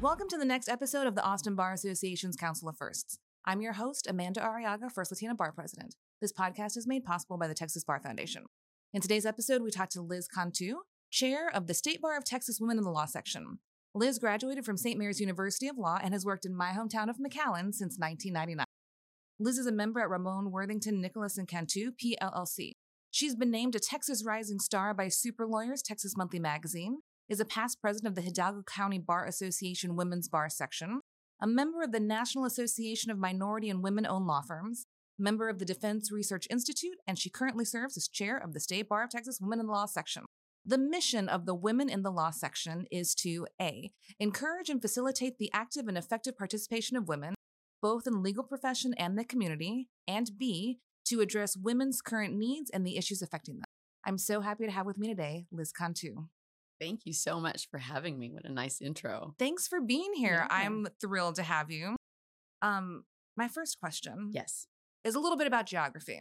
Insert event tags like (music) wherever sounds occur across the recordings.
Welcome to the next episode of the Austin Bar Association's Council of Firsts. I'm your host, Amanda Arriaga, First Latina Bar President. This podcast is made possible by the Texas Bar Foundation. In today's episode, we talked to Liz Cantu, Chair of the State Bar of Texas Women in the Law Section. Liz graduated from St. Mary's University of Law and has worked in my hometown of McAllen since 1999. Liz is a member at Ramon Worthington Nicolas and Cantu, PLLC. She's been named a Texas Rising Star by Super Lawyers Texas Monthly Magazine, is a past president of the Hidalgo County Bar Association Women's Bar Section, a member of the National Association of Minority and Women Owned Law Firms, member of the Defense Research Institute, and she currently serves as chair of the State Bar of Texas Women in the Law Section. The mission of the Women in the Law section is to A. Encourage and facilitate the active and effective participation of women, both in the legal profession and the community, and B. To address women's current needs and the issues affecting them. I'm so happy to have with me today Liz Cantu. Thank you so much for having me. What a nice intro. Thanks for being here. Yeah. I'm thrilled to have you. Um, my first question yes. is a little bit about geography.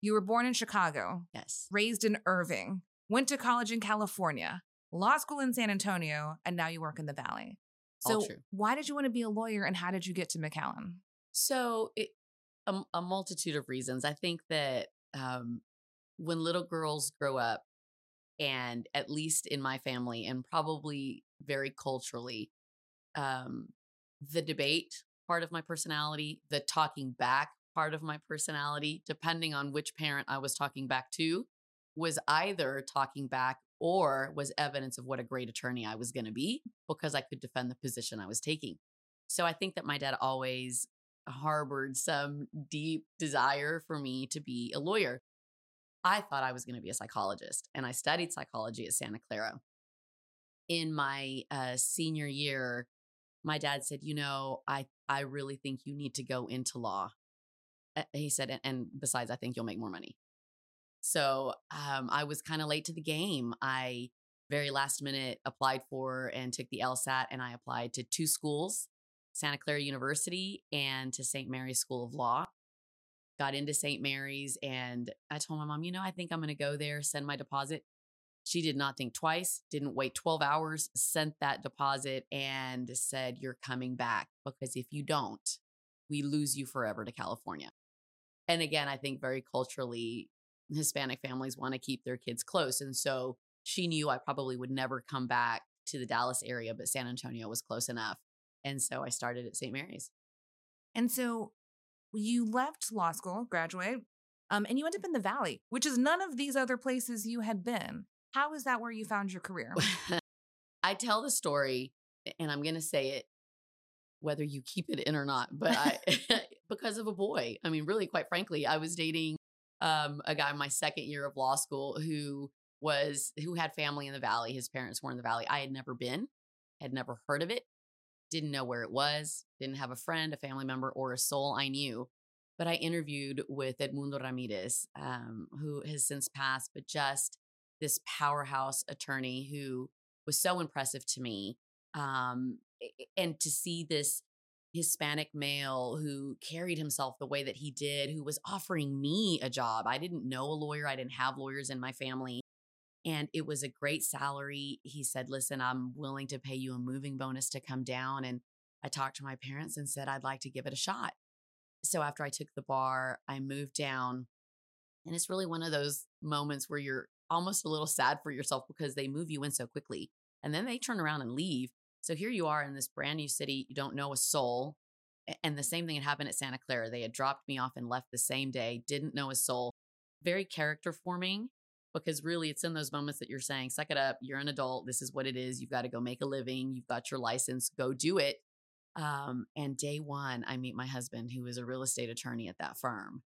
You were born in Chicago. Yes. Raised in Irving went to college in California, law school in San Antonio, and now you work in the Valley. So, why did you want to be a lawyer and how did you get to McAllen? So, it, a, a, multitude of reasons. I think that um, when little girls grow up, and at least in my family, and probably very culturally, um, the debate part of my personality, the talking back part of my personality, depending on which parent I was talking back to, was either talking back or was evidence of what a great attorney I was going to be because I could defend the position I was taking. So I think that my dad always harbored some deep desire for me to be a lawyer. I thought I was going to be a psychologist and I studied psychology at Santa Clara. In my uh, senior year, my dad said, "You know, I I really think you need to go into law." He said, and besides, I think you'll make more money. So um, I was kind of late to the game. I very last minute applied for and took the LSAT, and I applied to two schools Santa Clara University and to St. Mary's School of Law. Got into St. Mary's, and I told my mom, you know, I think I'm going to go there, send my deposit. She did not think twice, didn't wait 12 hours, sent that deposit, and said, You're coming back because if you don't, we lose you forever to California. And again, I think very culturally, Hispanic families want to keep their kids close. And so she knew I probably would never come back to the Dallas area, but San Antonio was close enough. And so I started at St. Mary's. And so you left law school, graduate, um, and you end up in the Valley, which is none of these other places you had been. How is that where you found your career? (laughs) I tell the story, and I'm going to say it whether you keep it in or not, but I, (laughs) (laughs) because of a boy. I mean, really, quite frankly, I was dating um, a guy in my second year of law school who was who had family in the valley. His parents were in the valley. I had never been, had never heard of it, didn't know where it was, didn't have a friend, a family member, or a soul I knew. But I interviewed with Edmundo Ramirez, um, who has since passed, but just this powerhouse attorney who was so impressive to me. Um, and to see this Hispanic male who carried himself the way that he did, who was offering me a job. I didn't know a lawyer, I didn't have lawyers in my family. And it was a great salary. He said, Listen, I'm willing to pay you a moving bonus to come down. And I talked to my parents and said, I'd like to give it a shot. So after I took the bar, I moved down. And it's really one of those moments where you're almost a little sad for yourself because they move you in so quickly. And then they turn around and leave. So here you are in this brand new city. You don't know a soul. And the same thing had happened at Santa Clara. They had dropped me off and left the same day, didn't know a soul. Very character forming because really it's in those moments that you're saying, suck it up. You're an adult. This is what it is. You've got to go make a living. You've got your license. Go do it. Um, and day one, I meet my husband, who is a real estate attorney at that firm.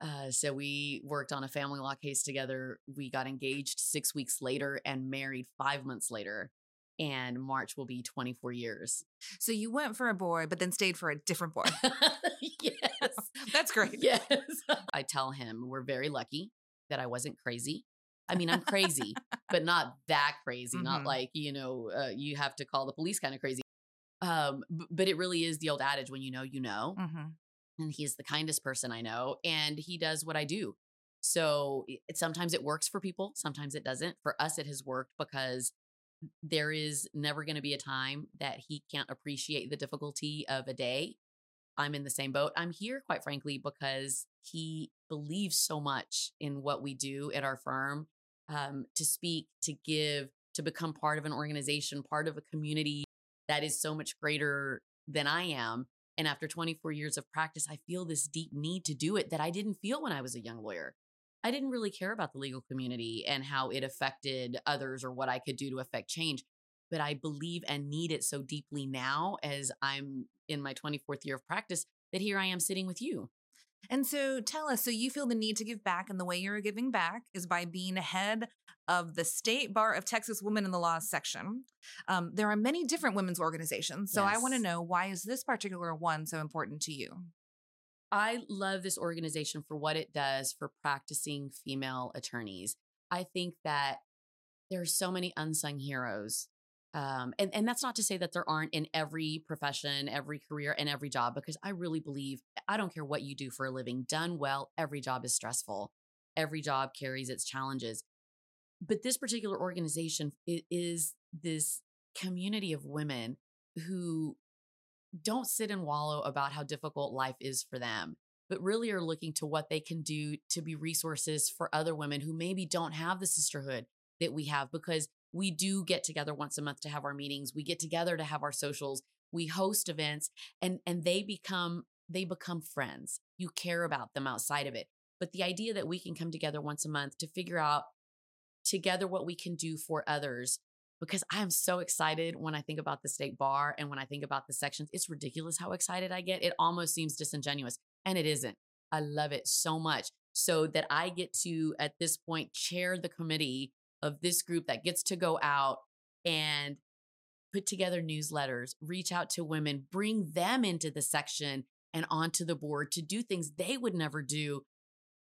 Uh, so we worked on a family law case together. We got engaged six weeks later and married five months later and March will be 24 years. So you went for a boy, but then stayed for a different boy. (laughs) yes. (laughs) That's great. Yes. (laughs) I tell him we're very lucky that I wasn't crazy. I mean, I'm crazy, but not that crazy, mm-hmm. not like, you know, uh, you have to call the police kind of crazy. Um, b- but it really is the old adage when you know, you know. Mm-hmm. And he's the kindest person I know, and he does what I do. So it, sometimes it works for people, sometimes it doesn't. For us, it has worked because there is never going to be a time that he can't appreciate the difficulty of a day. I'm in the same boat. I'm here, quite frankly, because he believes so much in what we do at our firm um, to speak, to give, to become part of an organization, part of a community that is so much greater than I am. And after 24 years of practice, I feel this deep need to do it that I didn't feel when I was a young lawyer. I didn't really care about the legal community and how it affected others or what I could do to affect change. But I believe and need it so deeply now as I'm in my 24th year of practice that here I am sitting with you. And so tell us so you feel the need to give back, and the way you're giving back is by being head of the State Bar of Texas Women in the Law section. Um, there are many different women's organizations. So yes. I want to know why is this particular one so important to you? I love this organization for what it does for practicing female attorneys. I think that there are so many unsung heroes. Um, and, and that's not to say that there aren't in every profession, every career, and every job, because I really believe I don't care what you do for a living, done well, every job is stressful. Every job carries its challenges. But this particular organization is this community of women who don't sit and wallow about how difficult life is for them, but really are looking to what they can do to be resources for other women who maybe don't have the sisterhood that we have because we do get together once a month to have our meetings. We get together to have our socials. We host events and and they become they become friends. You care about them outside of it. But the idea that we can come together once a month to figure out together what we can do for others because I am so excited when I think about the state bar and when I think about the sections. It's ridiculous how excited I get. It almost seems disingenuous, and it isn't. I love it so much. So that I get to, at this point, chair the committee of this group that gets to go out and put together newsletters, reach out to women, bring them into the section and onto the board to do things they would never do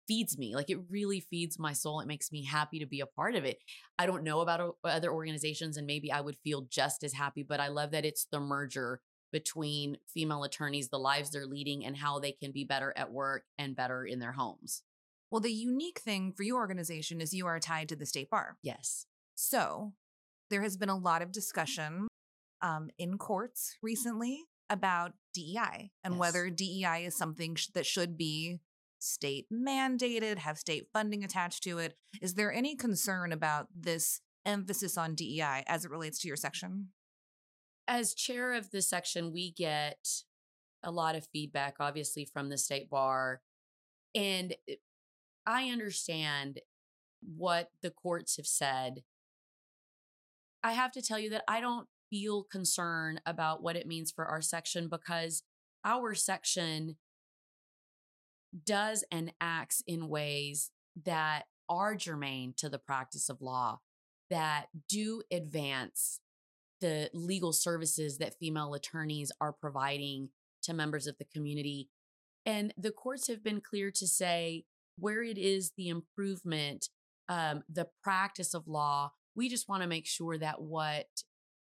feeds me. Like it really feeds my soul. It makes me happy to be a part of it. I don't know about other organizations and maybe I would feel just as happy, but I love that it's the merger between female attorneys, the lives they're leading, and how they can be better at work and better in their homes. Well, the unique thing for your organization is you are tied to the state bar. Yes. So there has been a lot of discussion um, in courts recently about DEI and yes. whether DEI is something sh- that should be state mandated, have state funding attached to it. Is there any concern about this emphasis on DEI as it relates to your section? As chair of the section, we get a lot of feedback, obviously, from the state bar. And I understand what the courts have said. I have to tell you that I don't feel concern about what it means for our section because our section does and acts in ways that are germane to the practice of law, that do advance the legal services that female attorneys are providing to members of the community. And the courts have been clear to say where it is the improvement, um, the practice of law, we just want to make sure that what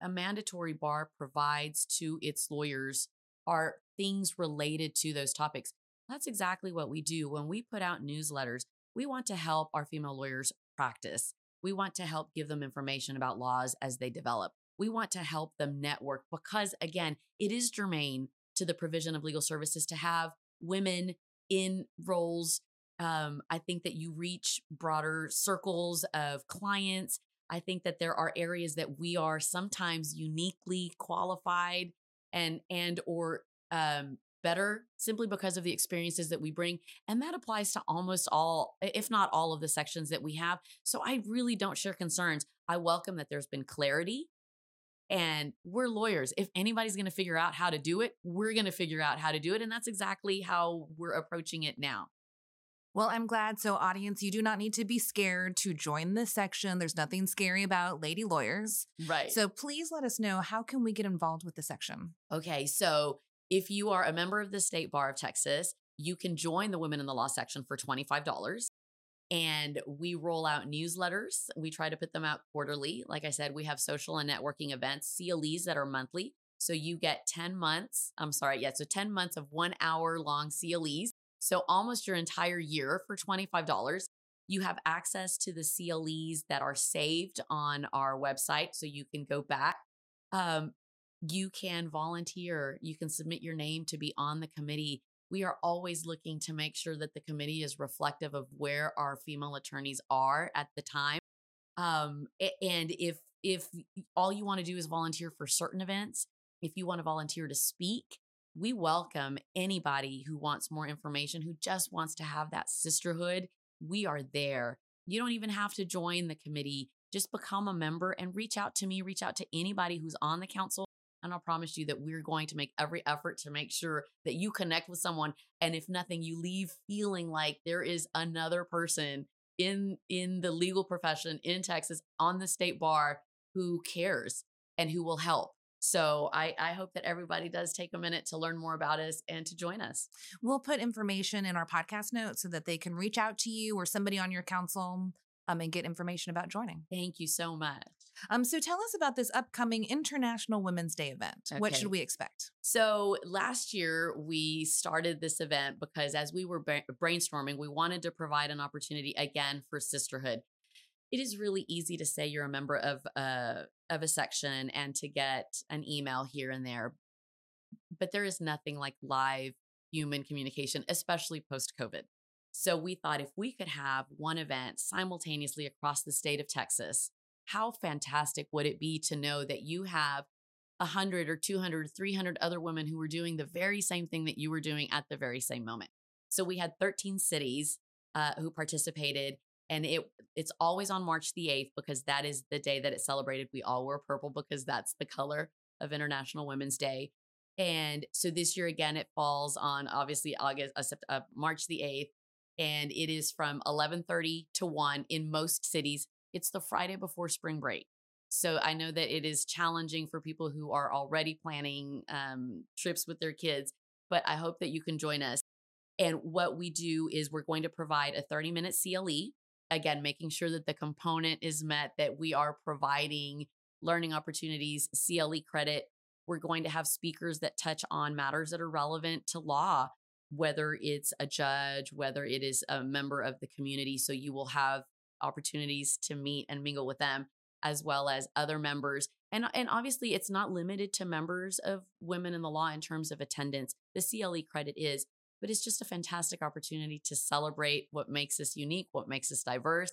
a mandatory bar provides to its lawyers are things related to those topics. That's exactly what we do. When we put out newsletters, we want to help our female lawyers practice. We want to help give them information about laws as they develop. We want to help them network because, again, it is germane to the provision of legal services to have women in roles. Um, I think that you reach broader circles of clients. I think that there are areas that we are sometimes uniquely qualified and and or um, better simply because of the experiences that we bring. And that applies to almost all, if not all of the sections that we have. So I really don't share concerns. I welcome that there's been clarity and we're lawyers. If anybody's going to figure out how to do it, we're going to figure out how to do it. And that's exactly how we're approaching it now. Well, I'm glad. So, audience, you do not need to be scared to join this section. There's nothing scary about lady lawyers. Right. So, please let us know how can we get involved with the section? Okay. So, if you are a member of the State Bar of Texas, you can join the Women in the Law section for $25. And we roll out newsletters. We try to put them out quarterly. Like I said, we have social and networking events, CLEs that are monthly. So you get 10 months. I'm sorry, yeah. So 10 months of one hour long CLEs. So almost your entire year for $25. You have access to the CLEs that are saved on our website, so you can go back. Um, you can volunteer. You can submit your name to be on the committee. We are always looking to make sure that the committee is reflective of where our female attorneys are at the time. Um, and if if all you want to do is volunteer for certain events, if you want to volunteer to speak, we welcome anybody who wants more information, who just wants to have that sisterhood. We are there. You don't even have to join the committee. Just become a member and reach out to me, reach out to anybody who's on the council. And I'll promise you that we're going to make every effort to make sure that you connect with someone. And if nothing, you leave feeling like there is another person in in the legal profession in Texas on the state bar who cares and who will help. So I, I hope that everybody does take a minute to learn more about us and to join us. We'll put information in our podcast notes so that they can reach out to you or somebody on your council um, and get information about joining. Thank you so much. Um, so tell us about this upcoming International Women's Day event. Okay. What should we expect? So last year we started this event because as we were brainstorming, we wanted to provide an opportunity again for sisterhood it is really easy to say you're a member of a uh, of a section and to get an email here and there but there is nothing like live human communication especially post covid so we thought if we could have one event simultaneously across the state of Texas how fantastic would it be to know that you have 100 or 200 300 other women who were doing the very same thing that you were doing at the very same moment. So we had 13 cities uh, who participated and it it's always on March the 8th because that is the day that it's celebrated. We all wear purple because that's the color of International Women's Day. And so this year again it falls on obviously August uh, uh, March the 8th and it is from 11:30 to 1 in most cities. It's the Friday before spring break. So I know that it is challenging for people who are already planning um, trips with their kids, but I hope that you can join us. And what we do is we're going to provide a 30 minute CLE again, making sure that the component is met, that we are providing learning opportunities, CLE credit. We're going to have speakers that touch on matters that are relevant to law, whether it's a judge, whether it is a member of the community. So you will have opportunities to meet and mingle with them as well as other members. And, and obviously, it's not limited to members of women in the law in terms of attendance. The CLE credit is, but it's just a fantastic opportunity to celebrate what makes us unique, what makes us diverse,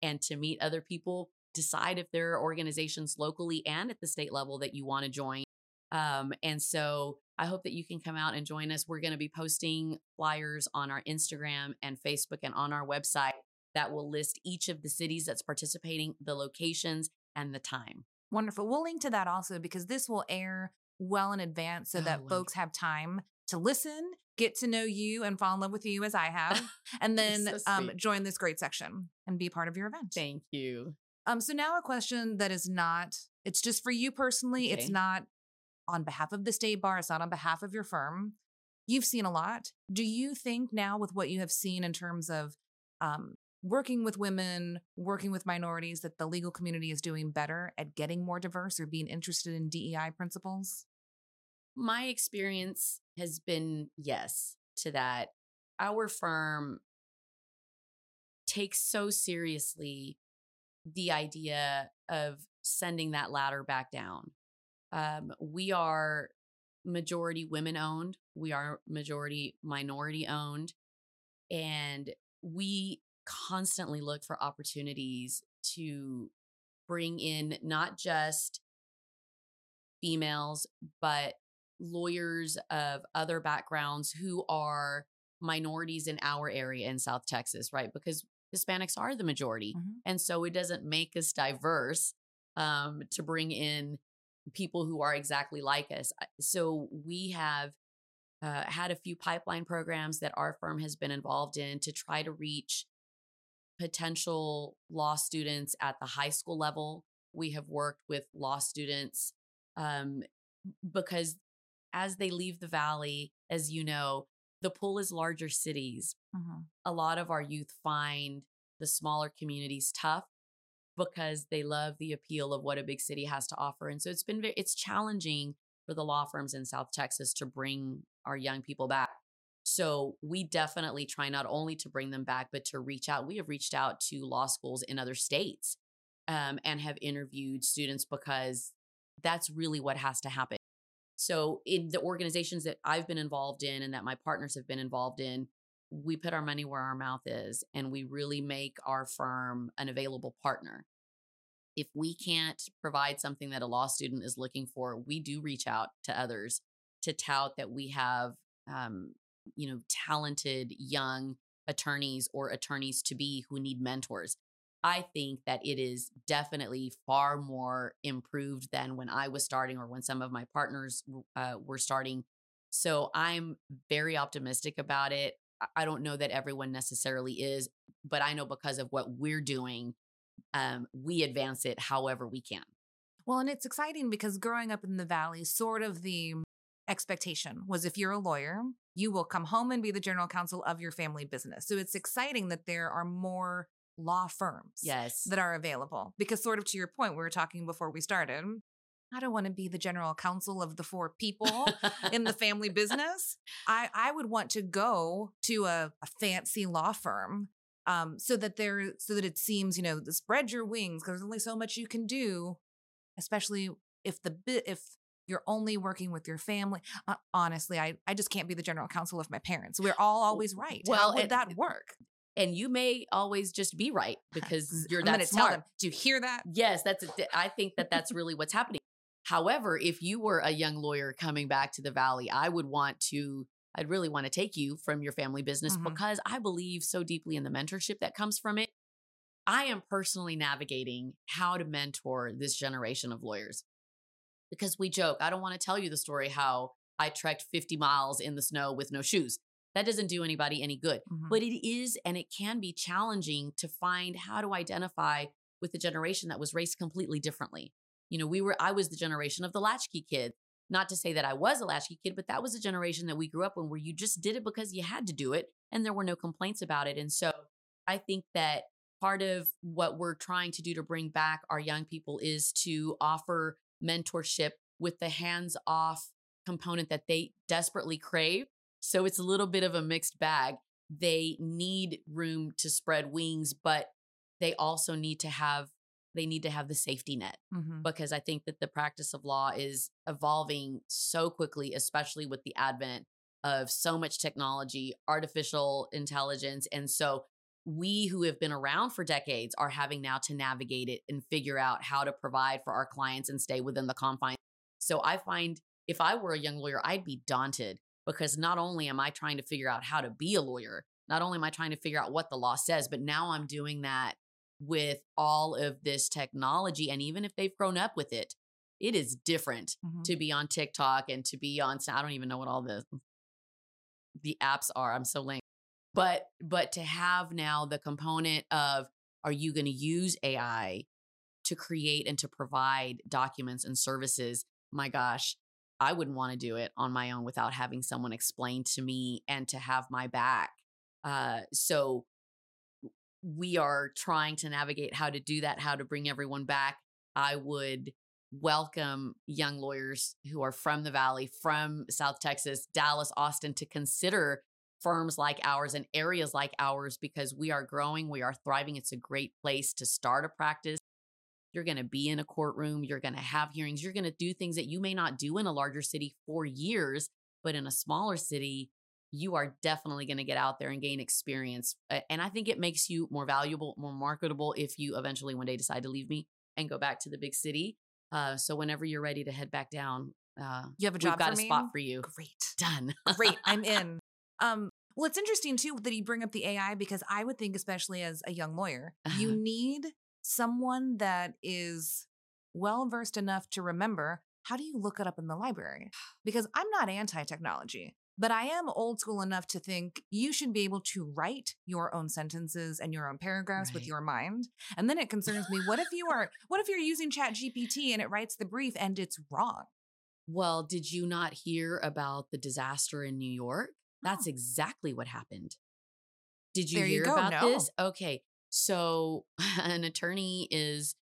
and to meet other people, decide if there are organizations locally and at the state level that you want to join. Um, and so I hope that you can come out and join us. We're going to be posting flyers on our Instagram and Facebook and on our website that will list each of the cities that's participating, the locations, and the time. Wonderful. We'll link to that also because this will air well in advance so oh, that wonderful. folks have time to listen get to know you and fall in love with you as I (laughs) have, and then so um, join this great section and be part of your event. Thank you. Um, so now a question that is not, it's just for you personally. Okay. It's not on behalf of the state bar. It's not on behalf of your firm. You've seen a lot. Do you think now with what you have seen in terms of um, working with women, working with minorities, that the legal community is doing better at getting more diverse or being interested in DEI principles? My experience has been yes to that. Our firm takes so seriously the idea of sending that ladder back down. Um, we are majority women owned, we are majority minority owned, and we constantly look for opportunities to bring in not just females, but lawyers of other backgrounds who are minorities in our area in South Texas, right? Because Hispanics are the majority. Mm-hmm. And so it doesn't make us diverse um, to bring in people who are exactly like us. So we have uh, had a few pipeline programs that our firm has been involved in to try to reach potential law students at the high school level. We have worked with law students um, because as they leave the valley, as you know, the pull is larger cities. Mm-hmm. A lot of our youth find the smaller communities tough because they love the appeal of what a big city has to offer. And so it's been very, it's challenging for the law firms in South Texas to bring our young people back. So we definitely try not only to bring them back, but to reach out. We have reached out to law schools in other states um, and have interviewed students because that's really what has to happen. So, in the organizations that I've been involved in and that my partners have been involved in, we put our money where our mouth is and we really make our firm an available partner. If we can't provide something that a law student is looking for, we do reach out to others to tout that we have, um, you know, talented young attorneys or attorneys to be who need mentors. I think that it is definitely far more improved than when I was starting or when some of my partners uh, were starting. So I'm very optimistic about it. I don't know that everyone necessarily is, but I know because of what we're doing, um, we advance it however we can. Well, and it's exciting because growing up in the Valley, sort of the expectation was if you're a lawyer, you will come home and be the general counsel of your family business. So it's exciting that there are more law firms yes that are available because sort of to your point we were talking before we started i don't want to be the general counsel of the four people in the family business i i would want to go to a, a fancy law firm um so that there so that it seems you know spread your wings because there's only so much you can do especially if the bit if you're only working with your family. Uh, honestly, I, I just can't be the general counsel of my parents. We're all always right. Well, How would that work? And you may always just be right (laughs) because you're that smart. Do you hear that? Yes, that's. A, I think that that's really what's happening. However, if you were a young lawyer coming back to the valley, I would want to. I'd really want to take you from your family business mm-hmm. because I believe so deeply in the mentorship that comes from it. I am personally navigating how to mentor this generation of lawyers because we joke. I don't want to tell you the story how I trekked 50 miles in the snow with no shoes. That doesn't do anybody any good. Mm-hmm. But it is and it can be challenging to find how to identify with a generation that was raised completely differently. You know, we were I was the generation of the latchkey kid. Not to say that I was a latchkey kid, but that was a generation that we grew up in where you just did it because you had to do it and there were no complaints about it. And so I think that part of what we're trying to do to bring back our young people is to offer mentorship with the hands off component that they desperately crave so it's a little bit of a mixed bag. They need room to spread wings, but they also need to have they need to have the safety net mm-hmm. because I think that the practice of law is evolving so quickly, especially with the advent of so much technology, artificial intelligence. And so we who have been around for decades are having now to navigate it and figure out how to provide for our clients and stay within the confines. So I find if I were a young lawyer, I'd be daunted because not only am I trying to figure out how to be a lawyer, not only am I trying to figure out what the law says, but now I'm doing that with all of this technology. And even if they've grown up with it, it is different mm-hmm. to be on TikTok and to be on, I don't even know what all the, the apps are. I'm so lame. But, but to have now the component of, are you going to use AI to create and to provide documents and services? My gosh, I wouldn't want to do it on my own without having someone explain to me and to have my back. Uh, so we are trying to navigate how to do that, how to bring everyone back. I would welcome young lawyers who are from the Valley, from South Texas, Dallas, Austin to consider firms like ours and areas like ours because we are growing, we are thriving. It's a great place to start a practice. You're going to be in a courtroom. You're going to have hearings. You're going to do things that you may not do in a larger city for years, but in a smaller city, you are definitely going to get out there and gain experience. And I think it makes you more valuable, more marketable if you eventually one day decide to leave me and go back to the big city. Uh, so whenever you're ready to head back down, uh, you have a job. We've got a me? spot for you. Great, done. Great, I'm (laughs) in. Um, well, it's interesting too that you bring up the AI because I would think, especially as a young lawyer, you (laughs) need someone that is well versed enough to remember how do you look it up in the library? Because I'm not anti technology, but I am old school enough to think you should be able to write your own sentences and your own paragraphs right. with your mind. And then it concerns me what if you are, (laughs) what if you're using Chat GPT and it writes the brief and it's wrong? Well, did you not hear about the disaster in New York? That's exactly what happened. Did you there hear you about no. this? Okay. So (laughs) an attorney is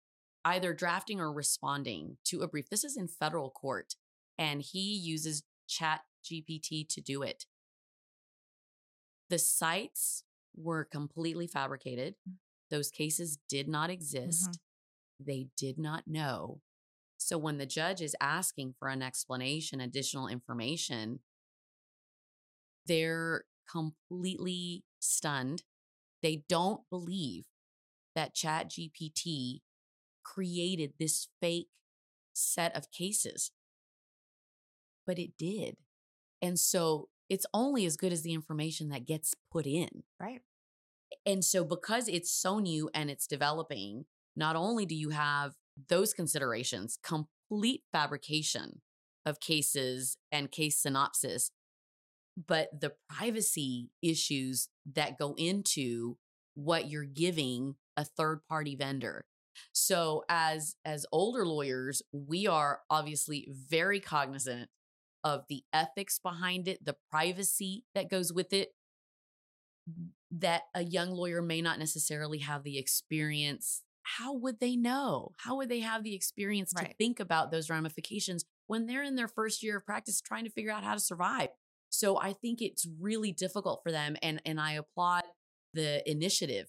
either drafting or responding to a brief. This is in federal court, and he uses Chat GPT to do it. The cites were completely fabricated. Mm. Those cases did not exist. Mm-hmm. They did not know. So when the judge is asking for an explanation, additional information, they're completely stunned. They don't believe that Chat GPT created this fake set of cases. But it did. And so it's only as good as the information that gets put in. Right. And so because it's so new and it's developing, not only do you have those considerations, complete fabrication of cases and case synopsis, but the privacy issues that go into what you're giving a third party vendor. So as as older lawyers, we are obviously very cognizant of the ethics behind it, the privacy that goes with it that a young lawyer may not necessarily have the experience. How would they know? How would they have the experience to think about those ramifications when they're in their first year of practice trying to figure out how to survive? So I think it's really difficult for them and and I applaud the initiative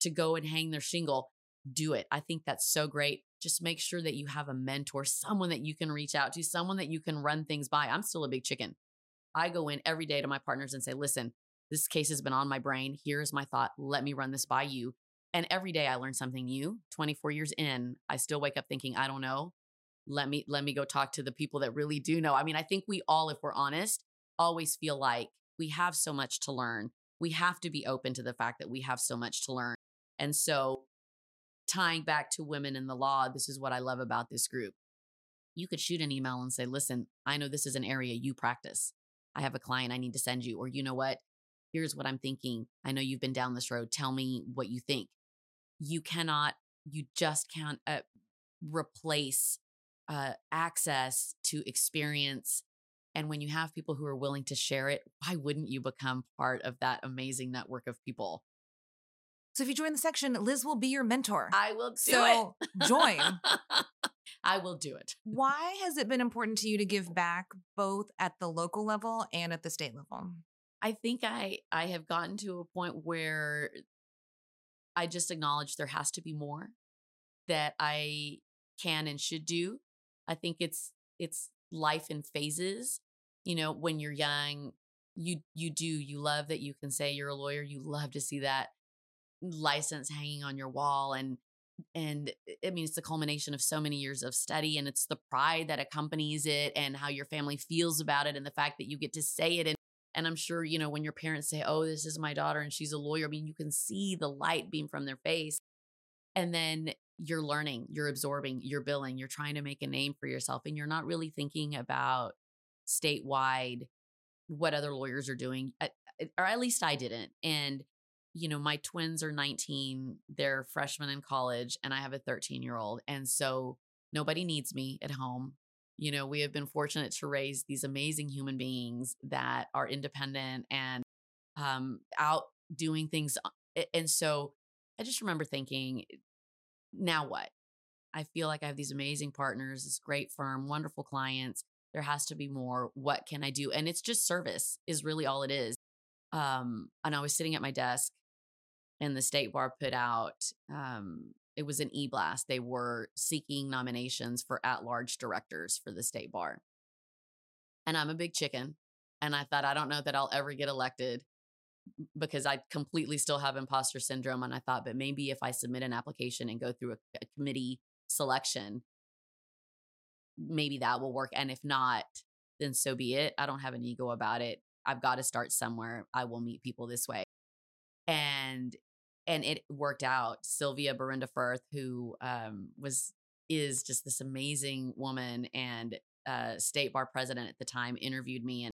to go and hang their shingle. Do it. I think that's so great. Just make sure that you have a mentor, someone that you can reach out to, someone that you can run things by. I'm still a big chicken. I go in every day to my partners and say, listen, this case has been on my brain. Here's my thought. Let me run this by you. And every day I learn something new. 24 years in, I still wake up thinking, I don't know. Let me let me go talk to the people that really do know. I mean, I think we all, if we're honest, always feel like we have so much to learn. We have to be open to the fact that we have so much to learn. And so tying back to women in the law, this is what I love about this group. You could shoot an email and say, listen, I know this is an area you practice. I have a client I need to send you. Or you know what? Here's what I'm thinking. I know you've been down this road. Tell me what you think. You cannot, you just can't uh, replace uh, access to experience. And when you have people who are willing to share it, why wouldn't you become part of that amazing network of people? So if you join the section, Liz will be your mentor. I will do so it. join. (laughs) I will do it. Why has it been important to you to give back both at the local level and at the state level? I think I I have gotten to a point where I just acknowledge there has to be more that I can and should do. I think it's it's life in phases. You know, when you're young, you you do you love that you can say you're a lawyer. You love to see that license hanging on your wall and and eh, I mean it's the culmination of so many years of study and it's the pride that accompanies it and how your family feels about it and the fact that you get to say it and and I'm sure, you know, when your parents say, Oh, this is my daughter and she's a lawyer, I mean, you can see the light beam from their face. And then you're learning, you're absorbing, you're billing, you're trying to make a name for yourself, and you're not really thinking about statewide what other lawyers are doing, or at least I didn't. And, you know, my twins are 19, they're freshmen in college, and I have a 13 year old. And so nobody needs me at home. You know, we have been fortunate to raise these amazing human beings that are independent and um, out doing things. uh, And so I just remember thinking, now what? I feel like I have these amazing partners, this great firm, wonderful clients. There has to be more. What can I do? And it's just service is really all it is. Um, and I was sitting at my desk and the state bar put out um, it was an e-blast. They were seeking nominations for at-large directors for the state bar. And I'm a big chicken. And I thought, I don't know that I'll ever get elected because I completely still have imposter syndrome. And I thought, but maybe if I submit an application and go through a, a committee selection, maybe that will work. And if not, then so be it. I don't have an ego about it. I've got to start somewhere. I will meet people this way. And and it worked out. Sylvia Borunda Firth, who um, was is just this amazing woman and uh, state bar president at the time, interviewed me, and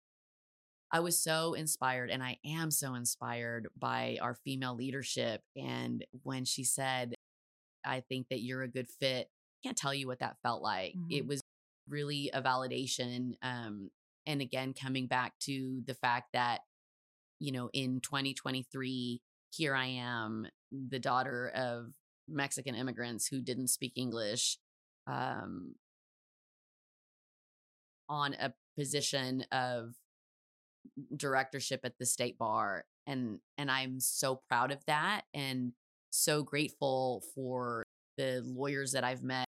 I was so inspired, and I am so inspired by our female leadership. And when she said, "I think that you're a good fit," I can't tell you what that felt like. It Mhm. was really a validation. Um, and again, coming back to the fact that you know, in 2023, here I am, the daughter of Mexican immigrants who didn't speak English, um, on a position of directorship at the state bar and and I'm so proud of that and so grateful for the lawyers that I've met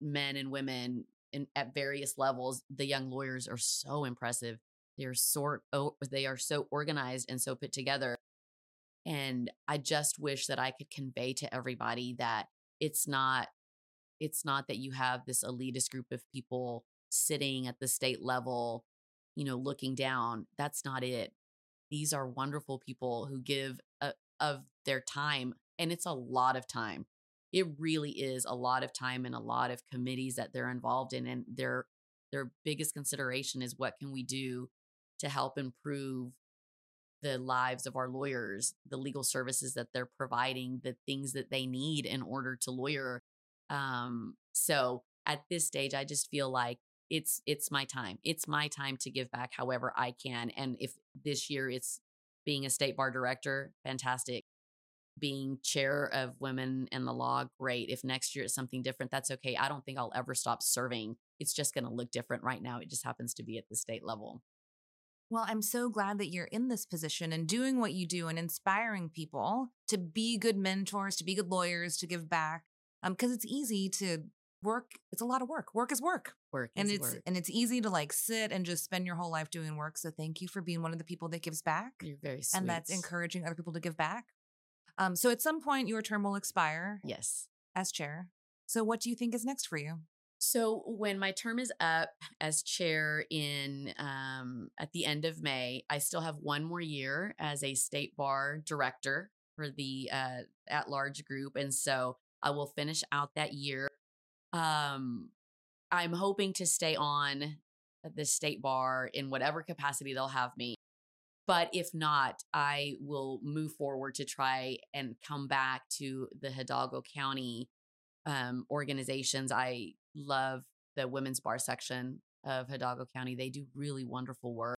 men and women in, at various levels. The young lawyers are so impressive. They're sort oh, they are so organized and so put together and I just wish that I could convey to everybody that it's not it's not that you have this elitist group of people sitting at the state level, you know, looking down. That's not it. These are wonderful people who give a, of their time, and it's a lot of time. It really is a lot of time and a lot of committees that they're involved in, and their their biggest consideration is what can we do to help improve the lives of our lawyers, the legal services that they're providing, the things that they need in order to lawyer. Um, so at this stage, I just feel like it's it's my time. It's my time to give back however I can. And if this year it's being a state bar director, fantastic. Being chair of women in the law, great. If next year it's something different, that's okay. I don't think I'll ever stop serving. It's just going to look different right now. It just happens to be at the state level. Well, I'm so glad that you're in this position and doing what you do and inspiring people to be good mentors, to be good lawyers, to give back. Um, because it's easy to work. It's a lot of work. Work is work. Work and is it's work. and it's easy to like sit and just spend your whole life doing work. So thank you for being one of the people that gives back You're very sweet. and that's encouraging other people to give back. Um, so at some point your term will expire Yes. as chair. So what do you think is next for you? So when my term is up as chair in um, at the end of May, I still have one more year as a state bar director for the uh, at large group, and so I will finish out that year. Um, I'm hoping to stay on the state bar in whatever capacity they'll have me. But if not, I will move forward to try and come back to the Hidalgo County um, organizations. I love the women's bar section of Hidalgo County. They do really wonderful work.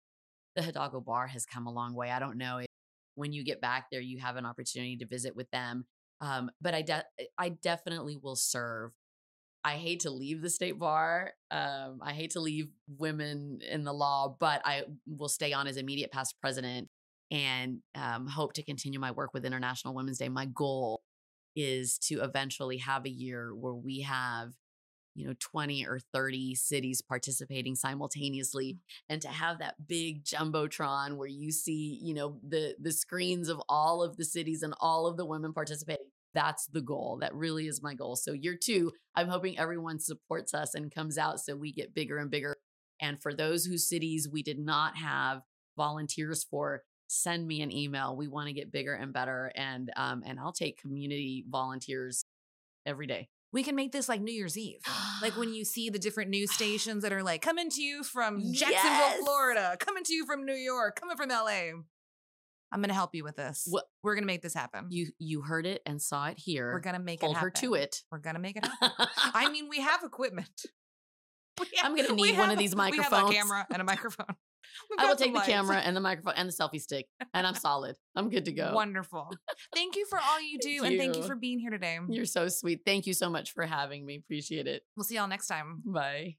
The Hidalgo Bar has come a long way. I don't know if when you get back there, you have an opportunity to visit with them. Um, but I, de- I definitely will serve. I hate to leave the state bar. Um, I hate to leave women in the law, but I will stay on as immediate past president and um, hope to continue my work with International Women's Day. My goal is to eventually have a year where we have you know 20 or 30 cities participating simultaneously and to have that big jumbotron where you see you know the the screens of all of the cities and all of the women participating that's the goal that really is my goal so year 2 i'm hoping everyone supports us and comes out so we get bigger and bigger and for those whose cities we did not have volunteers for send me an email we want to get bigger and better and um and i'll take community volunteers every day We can make this like New Year's Eve. Like when you (gasps) see the different news stations that are like coming to you from Jacksonville, Yes. Florida, coming to you from New York, coming from LA. I'm gonna help you with this. We're gonna make this happen. You you heard it and saw it here. We're gonna make hold it her happen. to it. We're gonna make it (laughs) happen. I mean, we have equipment. (laughs) We I'm gonna need one of have- these We have a microphones. camera and a (laughs) microphone. I will take the lights. camera and the microphone and the selfie stick, and I'm solid. I'm good to go. Wonderful. Thank you for all you do, Thank and thank you you. for being here today. You're so sweet. Thank you so much for having me. Appreciate it. We'll see y'all next time. Bye.